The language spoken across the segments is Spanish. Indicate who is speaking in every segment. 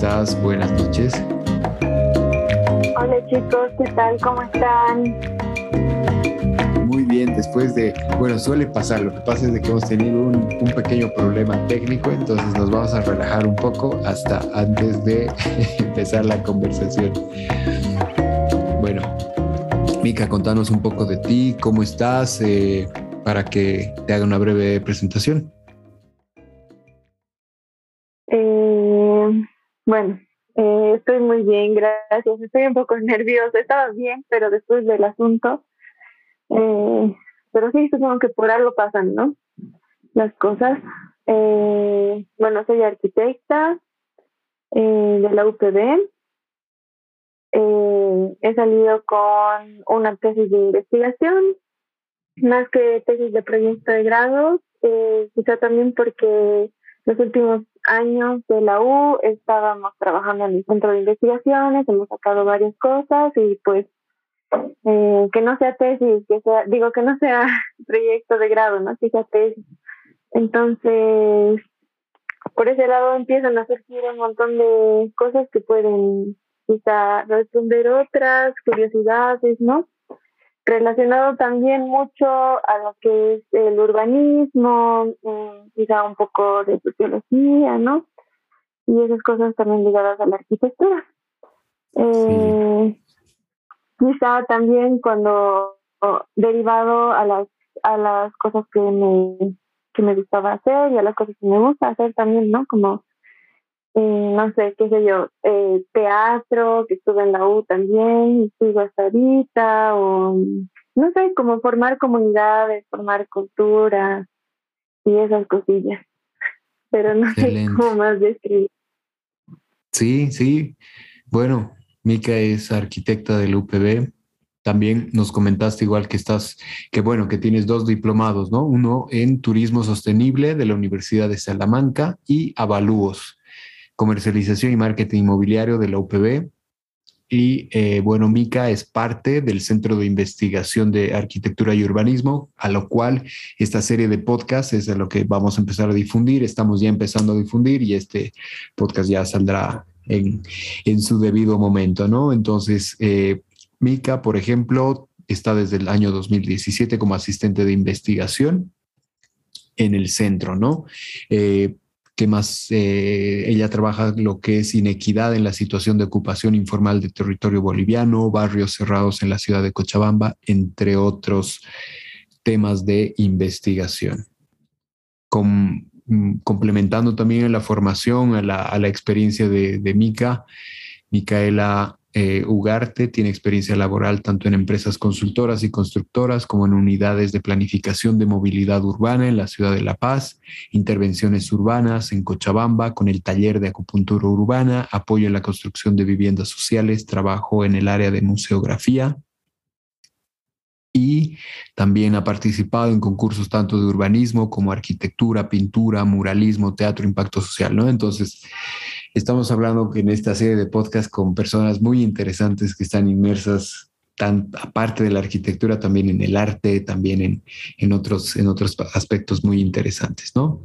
Speaker 1: estás? Buenas noches.
Speaker 2: Hola chicos, ¿qué tal? ¿Cómo están?
Speaker 1: Muy bien, después de, bueno, suele pasar, lo que pasa es de que hemos tenido un, un pequeño problema técnico, entonces nos vamos a relajar un poco hasta antes de empezar la conversación. Bueno, Mica, contanos un poco de ti, cómo estás, eh, para que te haga una breve presentación.
Speaker 2: Bueno, eh, estoy muy bien, gracias. Estoy un poco nerviosa. Estaba bien, pero después del asunto. Eh, pero sí, supongo que por algo pasan, ¿no? Las cosas. Eh, bueno, soy arquitecta eh, de la UPB. Eh, he salido con una tesis de investigación, más que tesis de proyecto de grado, quizá también porque los últimos años de la U estábamos trabajando en el centro de investigaciones, hemos sacado varias cosas y pues eh, que no sea tesis, que sea, digo que no sea proyecto de grado, ¿no? Que sea tesis. Entonces, por ese lado empiezan a surgir un montón de cosas que pueden quizá responder otras curiosidades, ¿no? Relacionado también mucho a lo que es el urbanismo, mm, quizá un poco de sociología, ¿no? Y esas cosas también ligadas a la arquitectura. Eh, quizá también cuando oh, derivado a las a las cosas que me que me gustaba hacer y a las cosas que me gusta hacer también, ¿no? Como no sé, qué sé yo, eh, teatro, que estuve en la U también, y sigo hasta ahorita, o no sé, como formar comunidades, formar cultura y esas cosillas. Pero no sé cómo más describir.
Speaker 1: Sí, sí. Bueno, Mica es arquitecta del UPB. También nos comentaste igual que estás, que bueno, que tienes dos diplomados, ¿no? Uno en turismo sostenible de la Universidad de Salamanca y avalúos comercialización y marketing inmobiliario de la UPB. Y eh, bueno, Mica es parte del Centro de Investigación de Arquitectura y Urbanismo, a lo cual esta serie de podcasts es a lo que vamos a empezar a difundir. Estamos ya empezando a difundir y este podcast ya saldrá en, en su debido momento, ¿no? Entonces, eh, Mica, por ejemplo, está desde el año 2017 como asistente de investigación en el centro, ¿no? Eh, Eh, ella trabaja lo que es inequidad en la situación de ocupación informal de territorio boliviano, barrios cerrados en la ciudad de Cochabamba, entre otros temas de investigación. Mm, complementando también la formación, a la, a la experiencia de, de Mica, Micaela eh, Ugarte tiene experiencia laboral tanto en empresas consultoras y constructoras como en unidades de planificación de movilidad urbana en la ciudad de La Paz, intervenciones urbanas en Cochabamba con el taller de acupuntura urbana, apoyo en la construcción de viviendas sociales, trabajo en el área de museografía y también ha participado en concursos tanto de urbanismo como arquitectura, pintura, muralismo, teatro, impacto social. Entonces, Estamos hablando en esta serie de podcast con personas muy interesantes que están inmersas aparte de la arquitectura, también en el arte, también en, en, otros, en otros aspectos muy interesantes, ¿no?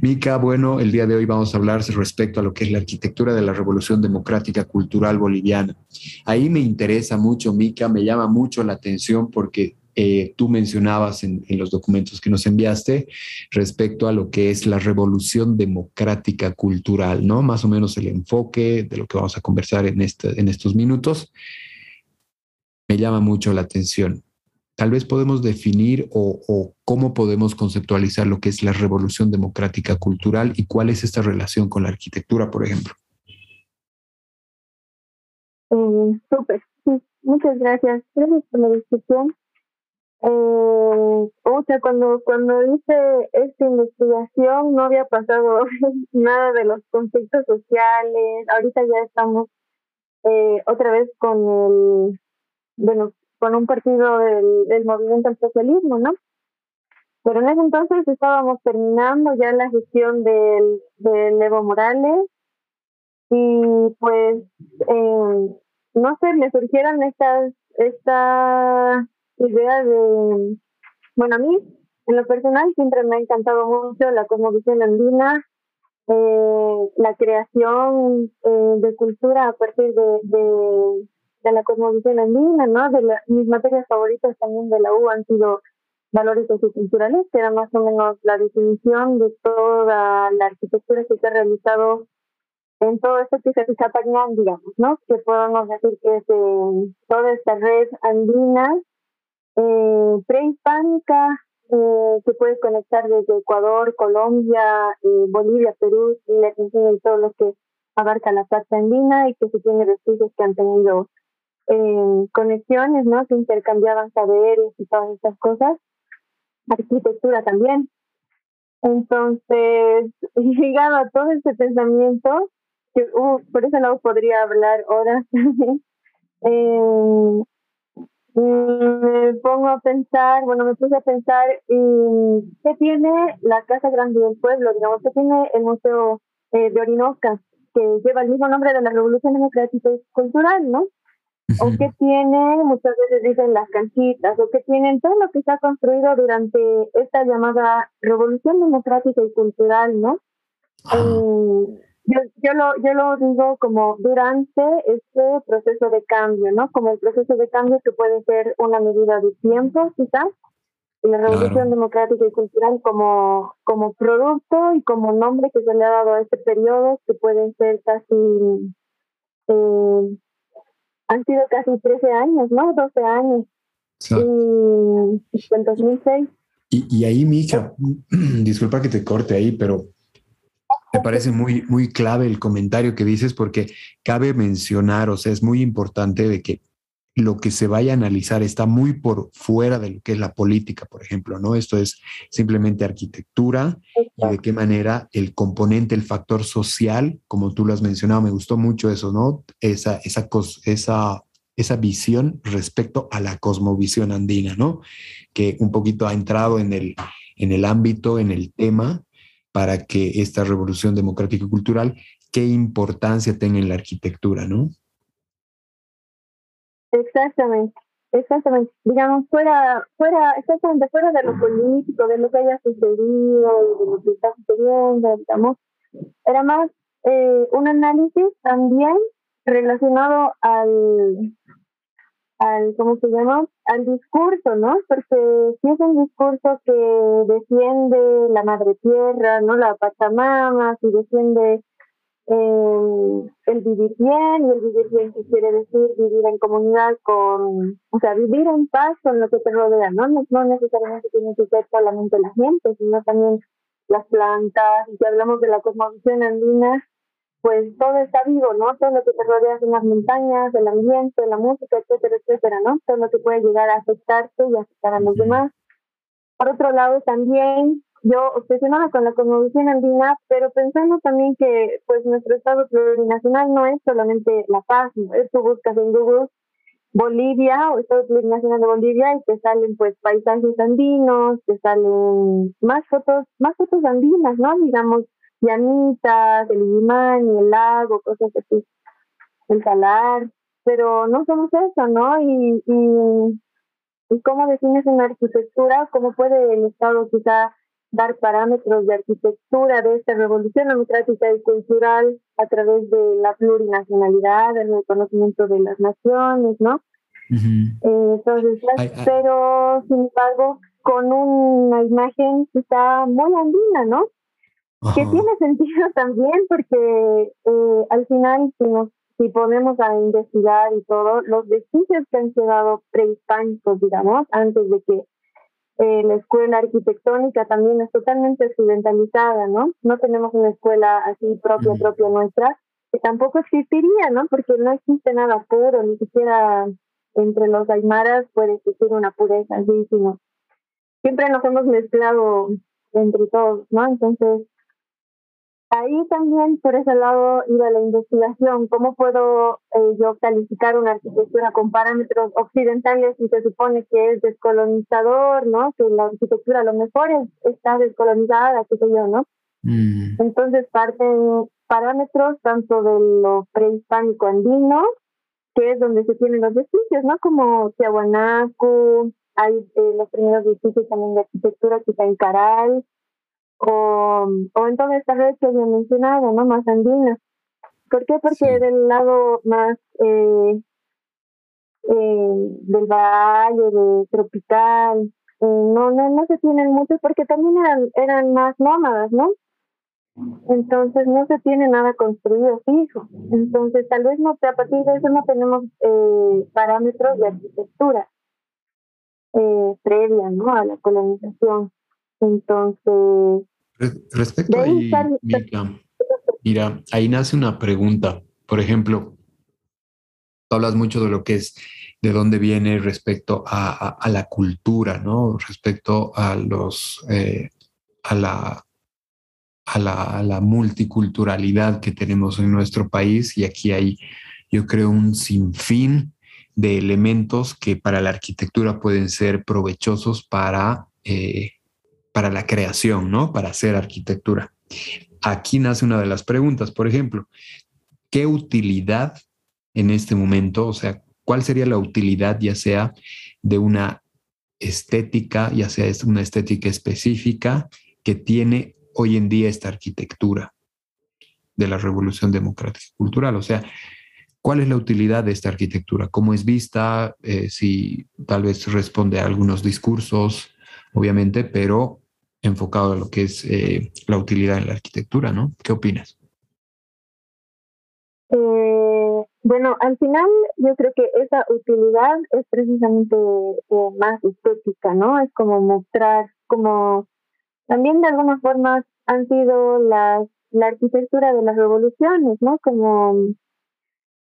Speaker 1: Mica, bueno, el día de hoy vamos a hablar respecto a lo que es la arquitectura de la Revolución Democrática Cultural Boliviana. Ahí me interesa mucho, Mica, me llama mucho la atención porque eh, tú mencionabas en, los documentos que nos enviaste respecto a lo que es la revolución democrática cultural, ¿no? Más o menos el enfoque de lo que vamos a conversar en, este, estos minutos. Me llama mucho la atención. Tal vez podemos definir o, o cómo podemos conceptualizar lo que es la revolución democrática cultural y cuál es esta relación con la arquitectura, por ejemplo.
Speaker 2: Eh, Súper. Muchas gracias. Gracias por la discusión. Eh, o sea, cuando, cuando hice esta investigación no había pasado nada de los conflictos sociales. Ahorita ya estamos eh, otra vez con el, bueno, con un partido del, del movimiento al socialismo, ¿no? Pero en ese entonces estábamos terminando ya la gestión del, Evo Morales y pues, eh, no sé, me surgieron estas, estas idea de, bueno, a mí en lo personal siempre me ha encantado mucho la cosmovisión andina eh, la creación eh, de cultura a partir de, de, de la cosmovisión andina, ¿no? De mis materias favoritas también de la U han sido valores socioculturales, que era más o menos la definición de toda la arquitectura que se ha realizado en todo esto que se Zapañán, digamos, ¿no? Que podemos decir que es toda esta red andina eh, prehispánica eh, que puede conectar desde Ecuador, Colombia, eh, Bolivia, Perú, y Argentina y todo lo que abarca la parte andina y que se tiene vestigios que han tenido eh, conexiones, ¿no? Que intercambiaban saberes y todas estas cosas. Arquitectura también. Entonces, llegado a todo ese pensamiento, que uh, por ese lado podría hablar horas eh, me pongo a pensar, bueno, me puse a pensar, ¿qué tiene la Casa Grande del Pueblo? Digamos, ¿qué tiene el Museo eh, de Orinoca, que lleva el mismo nombre de la Revolución Democrática y Cultural, ¿no? O qué tiene, muchas veces dicen las canchitas, o qué tienen todo lo que se ha construido durante esta llamada Revolución Democrática y Cultural, ¿no? Yo, yo, lo, yo lo digo como durante este proceso de cambio, ¿no? Como el proceso de cambio que puede ser una medida de tiempo, quizás, y la revolución democrática y cultural como, como producto y como nombre que se le ha dado a este periodo, que pueden ser casi, eh, han sido casi 13 años, ¿no? 12 años. Sí. Y, en 2006.
Speaker 1: Y, y ahí, Mija, disculpa que te corte ahí, pero me parece muy, muy clave el comentario que dices porque cabe mencionar, o sea, es muy importante de que lo que se vaya a analizar está muy por fuera de lo que es la política, por ejemplo, ¿no? Esto es simplemente arquitectura y de qué manera el componente, el factor social, como tú lo has mencionado, me gustó mucho eso, ¿no? Esa, esa, esa, esa visión respecto a la cosmovisión andina, ¿no? Que un poquito ha entrado en el, en el ámbito, en el tema para que esta revolución democrática y cultural, qué importancia tenga en la arquitectura, ¿no?
Speaker 2: Exactamente, exactamente. Digamos, fuera, fuera, exactamente fuera de lo político, de lo que haya sucedido, de lo que está sucediendo, digamos, era más eh, un análisis también relacionado al, al, ¿cómo se llama? Al discurso, ¿no? Porque si es un discurso que defiende la madre tierra, ¿no? La Pachamama, si defiende eh, el vivir bien, y el vivir bien que quiere decir vivir en comunidad con, o sea, vivir en paz con lo que te rodea, ¿no? No, necesariamente tiene que ser solamente la gente, sino también las plantas, y si hablamos de la cosmovisión andina, pues todo está vivo, ¿no? Todo lo que te rodea en las montañas, el ambiente, la música, etcétera, etcétera, ¿no? Todo lo que puede llegar a afectarte y afectar a los demás. Por otro lado, también yo obsesionada con la cosmovisión andina, pero pensando también que pues nuestro estado plurinacional no es solamente La Paz, ¿no? tú buscas en Google Bolivia o Estado Plurinacional de Bolivia y te salen pues paisajes andinos, te salen más fotos, más fotos andinas, ¿no? Digamos, llanitas, el Illimán, el lago, cosas así, el salar, pero no somos eso, ¿no? Y, y, y cómo defines una arquitectura, cómo puede el Estado quizá dar parámetros de arquitectura de esta revolución democrática y cultural a través de la plurinacionalidad, el reconocimiento de las naciones, ¿no? entonces, pero sin embargo, con una imagen quizá muy andina, ¿no? Que tiene sentido también porque eh, al final si nos si ponemos a investigar y todo los vestigios que han quedado prehispánicos digamos antes de que eh, la escuela arquitectónica también es totalmente occidentalizada no no tenemos una escuela así propia propia nuestra que tampoco existiría no porque no existe nada puro ni siquiera entre los aymaras puede existir una pureza así sino siempre nos hemos mezclado entre todos no entonces Ahí también por ese lado iba la investigación, cómo puedo eh, yo calificar una arquitectura con parámetros occidentales si se supone que es descolonizador, ¿no? Que la arquitectura a lo mejor está descolonizada, qué sé yo, ¿no? Mm. Entonces parten parámetros tanto de lo prehispánico andino, que es donde se tienen los vestigios, ¿no? Como Tiahuanacu, hay eh, los primeros vestigios también de arquitectura que está en Caral, o, o en toda esta red que había mencionado, ¿no? Más andina. ¿Por qué? Porque del lado más eh, eh, del valle, de tropical, eh, no, no, no se tienen muchos porque también eran, eran más nómadas, ¿no? Entonces no se tiene nada construido fijo. Entonces tal vez no, a partir de eso no tenemos eh, parámetros de arquitectura eh, previa ¿no? a la colonización. Entonces...
Speaker 1: Respecto a ahí, mira, ahí nace una pregunta. Por ejemplo, tú hablas mucho de lo que es, de dónde viene respecto a, a, la cultura, ¿no? Respecto a los, eh, a la a la, multiculturalidad que tenemos en nuestro país y aquí hay, yo creo, un sinfín de elementos que para la arquitectura pueden ser provechosos para, eh, para la creación, ¿no? Para hacer arquitectura. Aquí nace una de las preguntas, por ejemplo, ¿qué utilidad en este momento, o sea, cuál sería la utilidad ya sea de una estética, ya sea una estética específica que tiene hoy en día esta arquitectura de la revolución democrática y cultural. O sea, ¿cuál es la utilidad de esta arquitectura? ¿Cómo es vista? Eh, si tal vez responde a algunos discursos, obviamente, pero enfocado a lo que es eh, la utilidad en la arquitectura, ¿no? ¿Qué opinas?
Speaker 2: Eh, bueno, al final yo creo que esa utilidad es precisamente más estética, ¿no? Es como mostrar, como también de alguna forma han sido las, la arquitectura de las revoluciones, ¿no? Como,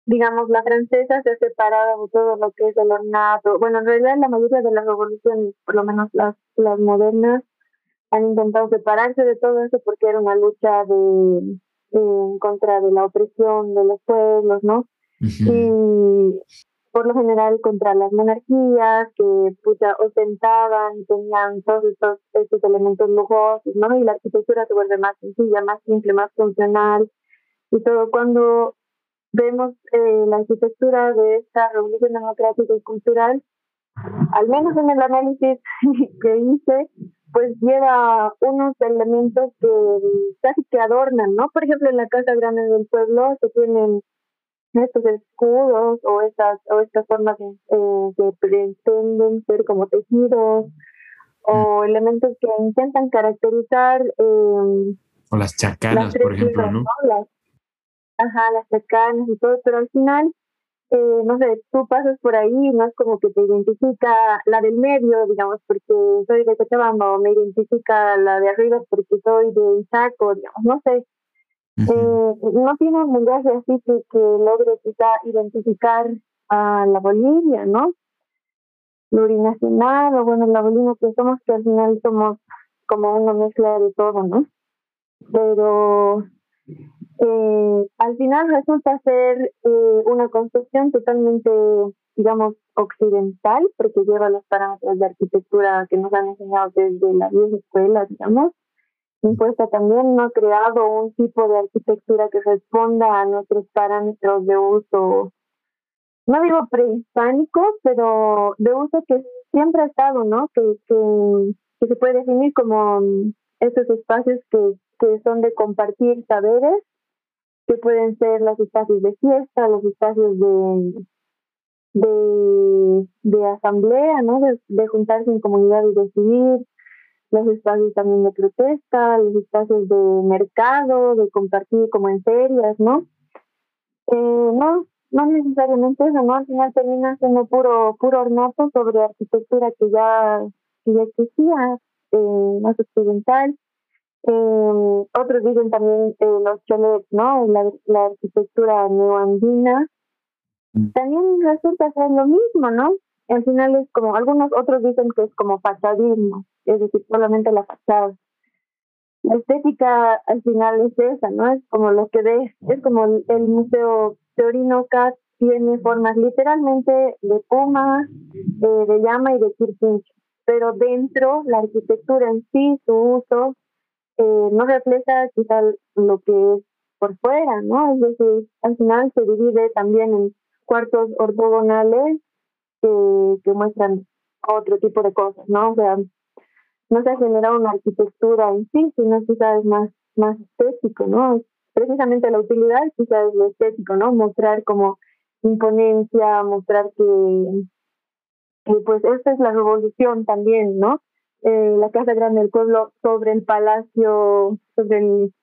Speaker 2: digamos, la francesa se ha separado de todo lo que es el ornato. Bueno, en realidad la mayoría de las revoluciones, por lo menos las, las modernas, han intentado separarse de todo eso porque era una lucha de, en contra de la opresión de los pueblos, ¿no? Y por lo general contra las monarquías que pucha, ostentaban, tenían todos estos, estos elementos lujosos, ¿no? Y la arquitectura se vuelve más sencilla, más simple, más funcional y todo. Cuando vemos eh, la arquitectura de esta revolución democrática y cultural, al menos en el análisis que hice, pues lleva unos elementos que casi que adornan, ¿no? Por ejemplo, en la Casa Grande del Pueblo se tienen estos escudos o estas o estas formas eh, que pretenden ser como tejidos o mm. elementos que intentan caracterizar eh,
Speaker 1: o las chacanas por ejemplo ¿no?
Speaker 2: Las, ajá las chacanas y todo pero al final eh, no sé tú pasas por ahí no es como que te identifica la del medio digamos porque soy de Cochabamba o me identifica la de arriba porque soy de Chaco digamos no sé eh, no tiene un lenguaje así que, que logre quizá identificar a la Bolivia, ¿no? Plurinacional, o bueno, la Bolivia que somos, que al final somos como una mezcla de todo, ¿no? Pero eh, al final resulta ser eh, una construcción totalmente, digamos, occidental, porque lleva los parámetros de arquitectura que nos han enseñado desde la vieja escuela, digamos, impuesta también no ha creado un tipo de arquitectura que responda a nuestros parámetros de uso, no digo prehispánico, pero de uso que siempre ha estado, ¿no? Que, que, se puede definir como esos espacios que, que son de compartir saberes, que pueden ser los espacios de fiesta, los espacios de, de, asamblea, ¿no? De, de juntarse en comunidad y decidir, los espacios también de protesta, los espacios de mercado, de compartir como en ferias, ¿no? Eh, no, no necesariamente eso, ¿no? Al final termina siendo puro, puro ornato sobre arquitectura que ya, que ya existía, eh, más occidental. Eh, otros dicen también eh, los cholets, ¿no? La, la arquitectura neoandina. Mm. También resulta ser lo mismo, ¿no? Al final es como, algunos otros dicen que es como fachadismo, es decir, solamente la fachada. La estética al final es esa, ¿no? Es como lo que ves, es como el, Museo Teorinoca tiene formas literalmente de puma, eh, de llama y de quirpincho, pero dentro la arquitectura en sí, su uso, eh, no refleja quizá lo que es por fuera, ¿no? Es decir, al final se divide también en cuartos ortogonales que, muestran otro tipo de cosas, ¿no? O sea, no se ha generado una arquitectura en sí, sino quizás más, más estético, ¿no? Precisamente la utilidad quizás lo estético, ¿no? Mostrar como imponencia, mostrar que, que pues esta es la revolución también, ¿no? Eh, la Casa Grande del Pueblo sobre el palacio, sobre el,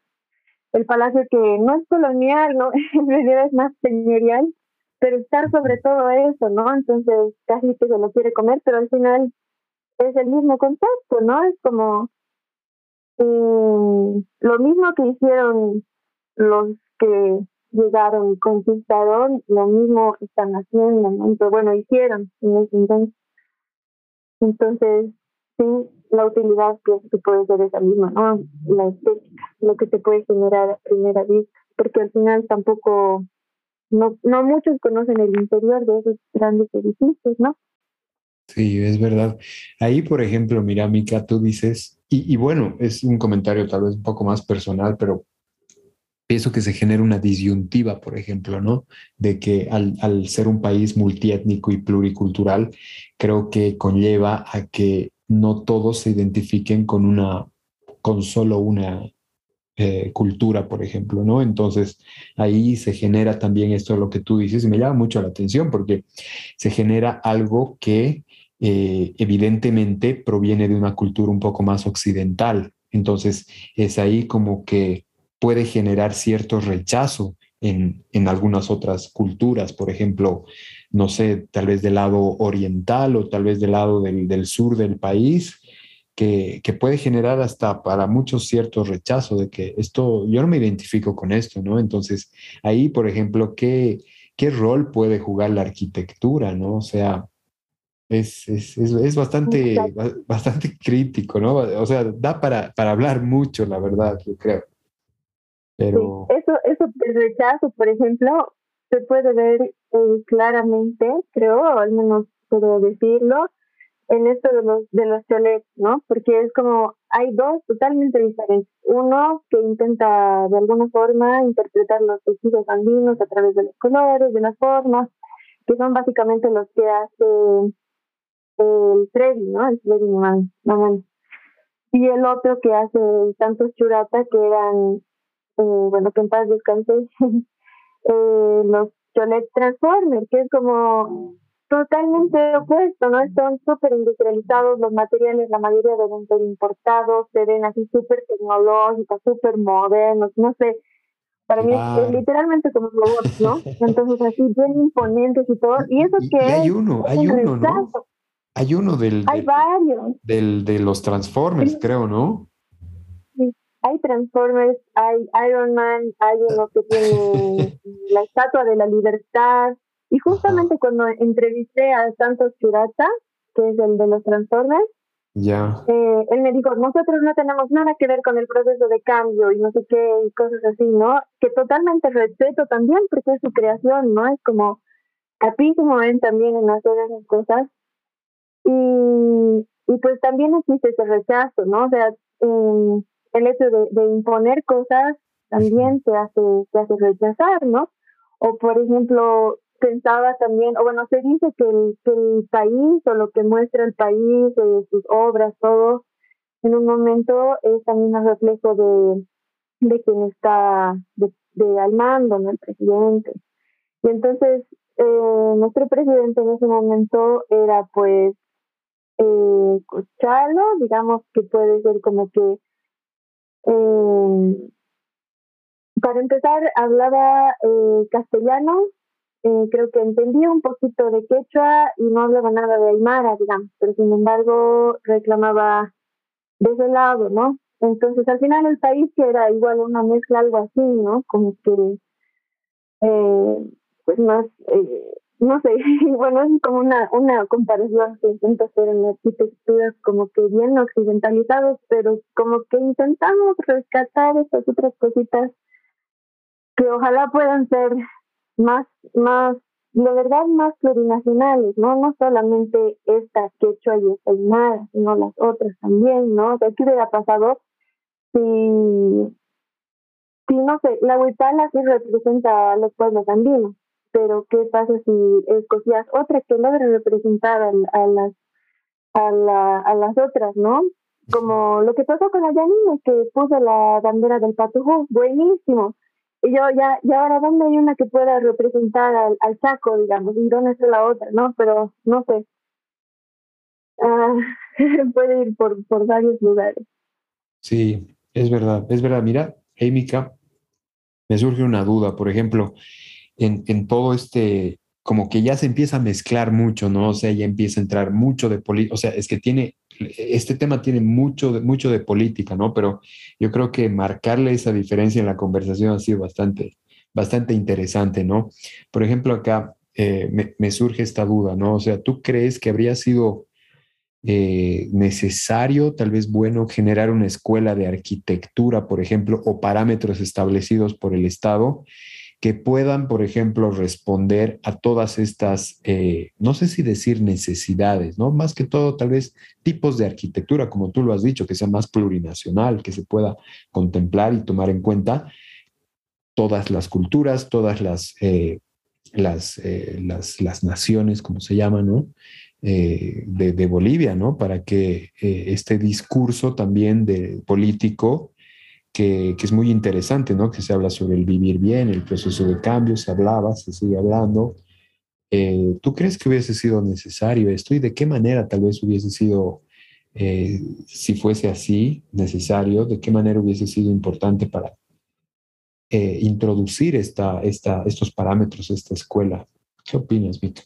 Speaker 2: el palacio que no es colonial, ¿no? en realidad es más señorial, pero estar sobre todo eso, ¿no? Entonces casi que se lo quiere comer, pero al final es el mismo concepto, ¿no? Es como eh, lo mismo que hicieron los que llegaron y conquistaron, lo mismo están haciendo, ¿no? Entonces, bueno, hicieron en ese entonces. Entonces, la utilidad que, puede ser esa misma, ¿no? La estética, lo que te puede generar a primera vista, porque al final tampoco, no, no muchos conocen el interior de esos grandes edificios, ¿no?
Speaker 1: Sí, es verdad. Ahí, por ejemplo, mira, Mica, tú dices, y, y, bueno, es un comentario tal vez un poco más personal, pero pienso que se genera una disyuntiva, por ejemplo, ¿no? De que al, al ser un país multiétnico y pluricultural, creo que conlleva a que no todos se identifiquen con una, con solo una eh, cultura, por ejemplo, ¿no? Entonces ahí se genera también esto, lo que tú dices, y me llama mucho la atención porque se genera algo que eh, evidentemente proviene de una cultura un poco más occidental. Entonces es ahí como que puede generar cierto rechazo en, en algunas otras culturas, por ejemplo, no sé, tal vez del lado oriental o tal vez del lado del, del sur del país, que, que, puede generar hasta para muchos ciertos rechazo de que esto, yo no me identifico con esto, ¿no? Entonces, ahí, por ejemplo, ¿qué, qué rol puede jugar la arquitectura, ¿no? O sea, es, es, es, bastante, bastante crítico, ¿no? O sea, da para, para hablar mucho, la verdad, yo creo.
Speaker 2: Pero... eso, eso del rechazo, por ejemplo, se puede ver eh, claramente, creo, o al menos puedo decirlo, en esto de los de los cholets, ¿no? Porque es como hay dos totalmente diferentes. Uno que intenta de alguna forma interpretar los tejidos andinos a través de los colores, de las formas, que son básicamente los que hace el Freddy, ¿no? El Freddy man, Y el otro que hace tantos churata que eran, eh, bueno, que en paz descanse, eh, los Cholet Transformers, que es como totalmente opuesto, ¿no? Son súper industrializados los materiales, la mayoría deben ser importados, se ven así súper tecnológicos, súper modernos, no sé. Para mí es, literalmente como robots, ¿no? Entonces así bien imponentes y todo. Y eso que
Speaker 1: hay uno, hay uno, ¿no? Hay uno del,
Speaker 2: hay varios.
Speaker 1: del de los Transformers, creo, ¿no?
Speaker 2: Hay Transformers, hay Iron Man, hay uno que tiene la Estatua de la Libertad. Y justamente cuando entrevisté a Santos Churata, que es el de los Transformers,
Speaker 1: ya.
Speaker 2: Eh, él me dijo, nosotros no tenemos nada que ver con el proceso de cambio y no sé qué y cosas así, ¿no? Que totalmente respeto también porque es su creación, ¿no? Es como capísimo ven también en hacer esas cosas. Y, y pues también existe ese rechazo, ¿no? O sea, eh, el hecho de, imponer cosas también te hace, te hace rechazar, ¿no? O por ejemplo, pensaba también, o bueno, se dice que el, que el país o lo que muestra el país, de sus obras, todo, en un momento es también un reflejo de, de quien está de, de al mando, ¿no? El presidente. Y entonces, eh, nuestro presidente en ese momento era pues eh, Chalo, digamos que puede ser como que eh, para empezar, hablaba eh, castellano, eh, creo que entendía un poquito de quechua y no hablaba nada de aymara, digamos, pero sin embargo reclamaba de ese lado, ¿no? Entonces, al final el país que era igual una mezcla, algo así, ¿no? Como que, pues más, no sé, bueno, es como una, una comparación que intento hacer en arquitecturas como que bien occidentalizados, pero como que intentamos rescatar estas otras cositas que ojalá puedan ser más, más, de verdad más plurinacionales, ¿no? No solamente esta quechua y esta aymara, sino las otras también, ¿no? O sea, ¿qué hubiera pasado si, si no sé, la huipala sí representa a los pueblos andinos? Pero ¿qué pasa si escogías otra que logre representar a, las a, la, a las otras, ¿no? como lo que pasó con la Janine, que puso la bandera del Patujú, buenísimo. Y yo, ya, ya ahora, ¿dónde hay una que pueda representar al, al Chaco, digamos? ¿Y dónde está la otra, no? Pero, no sé. Ah, puede ir por, por varios lugares.
Speaker 1: Sí, es verdad, es verdad. Mira, Émica, me surge una duda, por ejemplo, en, todo este, como que ya se empieza a mezclar mucho, ¿no? O sea, ya empieza a entrar mucho de política, o sea, es que tiene este tema tiene mucho, mucho de política, ¿no? Pero yo creo que marcarle esa diferencia en la conversación ha sido bastante, bastante interesante, ¿no? Por ejemplo, acá eh, me, surge esta duda, ¿no? O sea, ¿tú crees que habría sido eh, necesario, tal vez bueno, generar una escuela de arquitectura, por ejemplo, o parámetros establecidos por el Estado que puedan, por ejemplo, responder a todas estas, eh, no sé si decir necesidades, ¿no? Más que todo, tal vez tipos de arquitectura, como tú lo has dicho, que sea más plurinacional, que se pueda contemplar y tomar en cuenta todas las culturas, todas las, eh, eh, las, las, naciones, como se llama, ¿no? de, de, Bolivia, ¿no? Para que este discurso también de político que, es muy interesante, ¿no? Que se habla sobre el vivir bien, el proceso de cambio, se hablaba, se sigue hablando. Eh, ¿Tú crees que hubiese sido necesario esto y de qué manera tal vez hubiese sido, eh, si fuese así, necesario, de qué manera hubiese sido importante para eh, introducir esta, esta, estos parámetros esta escuela? ¿Qué opinas, Mika?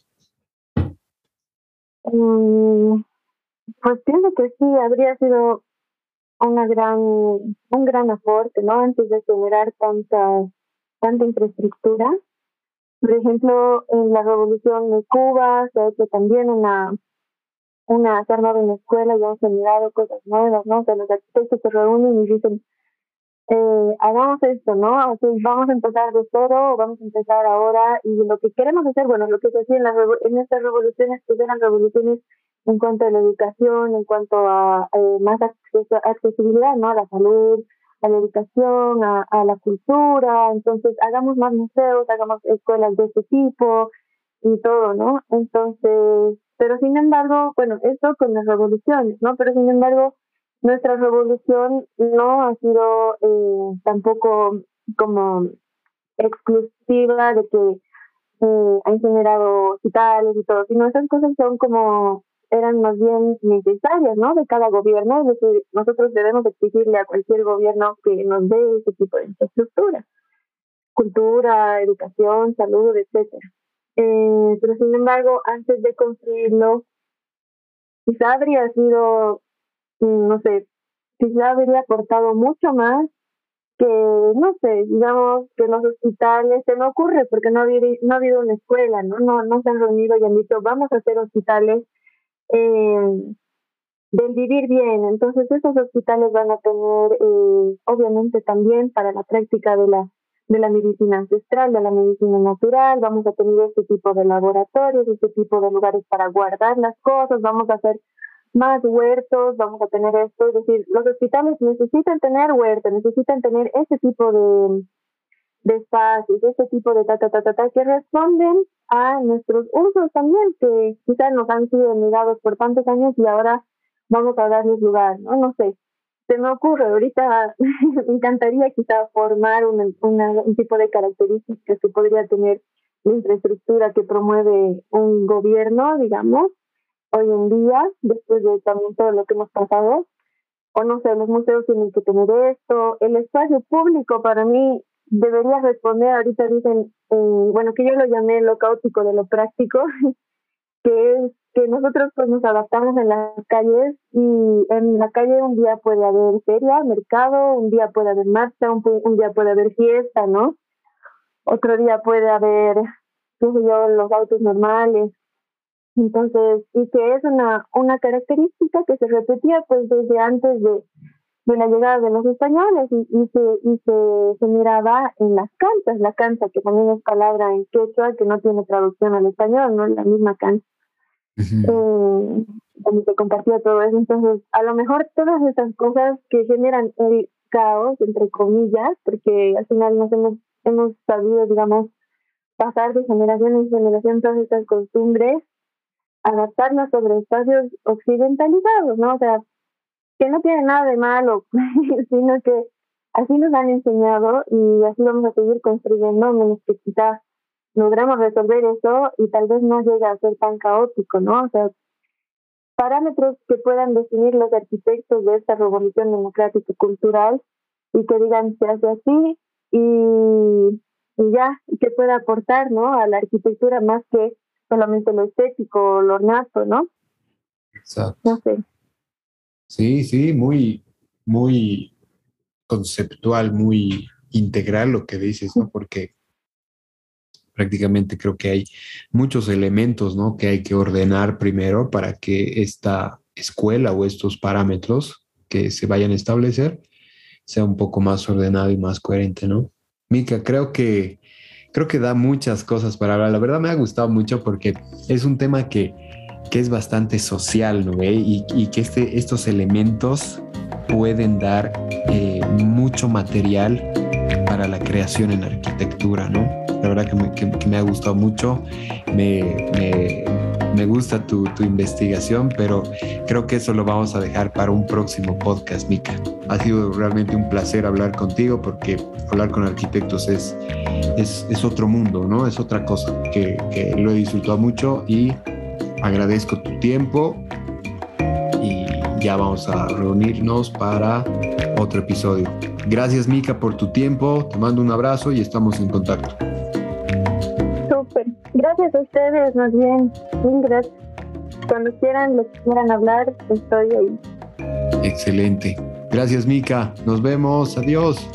Speaker 2: Mm, pues pienso que sí, habría sido una gran, un gran aporte, ¿no? Antes de generar tanta, tanta infraestructura. Por ejemplo, en la revolución de Cuba se ha hecho también una, una, se ha armado una escuela y han generado cosas nuevas, ¿no? O sea, los arquitectos se reúnen y dicen, eh, hagamos esto, ¿no? O sea, vamos a empezar de cero, vamos a empezar ahora y lo que queremos hacer, bueno, lo que se hacía en, en estas revoluciones, pues eran revoluciones en cuanto a la educación, en cuanto a eh, más accesibilidad, ¿no? A la salud, a la educación, a, a, la cultura. Entonces, hagamos más museos, hagamos escuelas de este tipo y todo, ¿no? Entonces, pero sin embargo, bueno, esto con las revoluciones, ¿no? Pero sin embargo, nuestra revolución no ha sido eh, tampoco como exclusiva de que eh, han generado hospitales y todo, sino esas cosas son como eran más bien necesarias, ¿no? De cada gobierno, es decir, nosotros debemos exigirle a cualquier gobierno que nos dé ese tipo de infraestructura, cultura, educación, salud, etcétera. Eh, pero sin embargo, antes de construirlo, quizá habría sido, mm, no sé, quizá habría aportado mucho más que, no sé, digamos que los hospitales, se me ocurre porque no ha habido, no ha habido una escuela, ¿no? No, no se han reunido y han dicho, vamos a hacer hospitales eh, del vivir bien. Entonces esos hospitales van a tener, eh, obviamente también para la práctica de la de la medicina ancestral, de la medicina natural, vamos a tener este tipo de laboratorios, este tipo de lugares para guardar las cosas, vamos a hacer más huertos, vamos a tener esto, es decir, los hospitales necesitan tener huertos, necesitan tener ese tipo de, de espacios, ese tipo de ta, ta, ta, ta, ta, que responden a nuestros usos también, que quizás nos han sido negados por tantos años y ahora vamos a darles lugar, ¿no? No sé. Se me ocurre, ahorita me encantaría quizá formar una, un tipo de características que podría tener la infraestructura que promueve un gobierno, digamos, hoy en día, después de también todo lo que hemos pasado. O no sé, los museos tienen que tener esto. El espacio público para mí debería responder, ahorita dicen, eh, bueno, que yo lo llamé lo caótico de lo práctico, que es que nosotros pues nos adaptamos en las calles y en la calle un día puede haber feria, mercado, un día puede haber marcha, un, día puede haber fiesta, ¿no? Otro día puede haber, qué yo, los autos normales. Entonces, y que es una, una característica que se repetía pues desde antes de, de la llegada de los españoles y, y, se, y se, se, miraba en las canchas, la cancha que también es palabra en quechua que no tiene traducción al español, no la misma cancha. eh, donde se compartía todo eso. Entonces, a lo mejor todas esas cosas que generan el caos, entre comillas, porque al final nos hemos, hemos sabido, digamos, pasar de generación en generación todas estas costumbres, adaptarlas sobre espacios occidentalizados, ¿no? O sea, que no tiene nada de malo, sino que así nos han enseñado y así vamos a seguir construyendo, menos que quizás logramos resolver eso y tal vez no llegue a ser tan caótico, ¿no? O sea, parámetros que puedan definir los arquitectos de esta revolución democrática y cultural y que digan se hace así y, y ya, y que pueda aportar, ¿no? A la arquitectura más que solamente lo estético, lo ornato, ¿no?
Speaker 1: Exacto.
Speaker 2: No sé.
Speaker 1: Sí, sí, muy, muy conceptual, muy integral lo que dices, ¿no? Porque prácticamente creo que hay muchos elementos, ¿no? Que hay que ordenar primero para que esta escuela o estos parámetros que se vayan a establecer sea un poco más ordenado y más coherente, ¿no? Mica, creo que creo que da muchas cosas para hablar. La verdad me ha gustado mucho porque es un tema que, que es bastante social, ¿no? Y, y, que este, estos elementos pueden dar eh, mucho material para la creación en arquitectura, ¿no? La verdad que me, que, me ha gustado mucho, me, me, me gusta tu, tu, investigación, pero creo que eso lo vamos a dejar para un próximo podcast, Mica. Ha sido realmente un placer hablar contigo porque hablar con arquitectos es, es, es otro mundo, ¿no? Es otra cosa que, que lo he disfrutado mucho y agradezco tu tiempo y ya vamos a reunirnos para otro episodio. Gracias Mica por tu tiempo, te mando un abrazo y estamos en contacto.
Speaker 2: Súper, gracias a ustedes, más bien, mil gracias. Cuando quieran, lo que quieran hablar, estoy ahí.
Speaker 1: Excelente. Gracias Mica, nos vemos, adiós.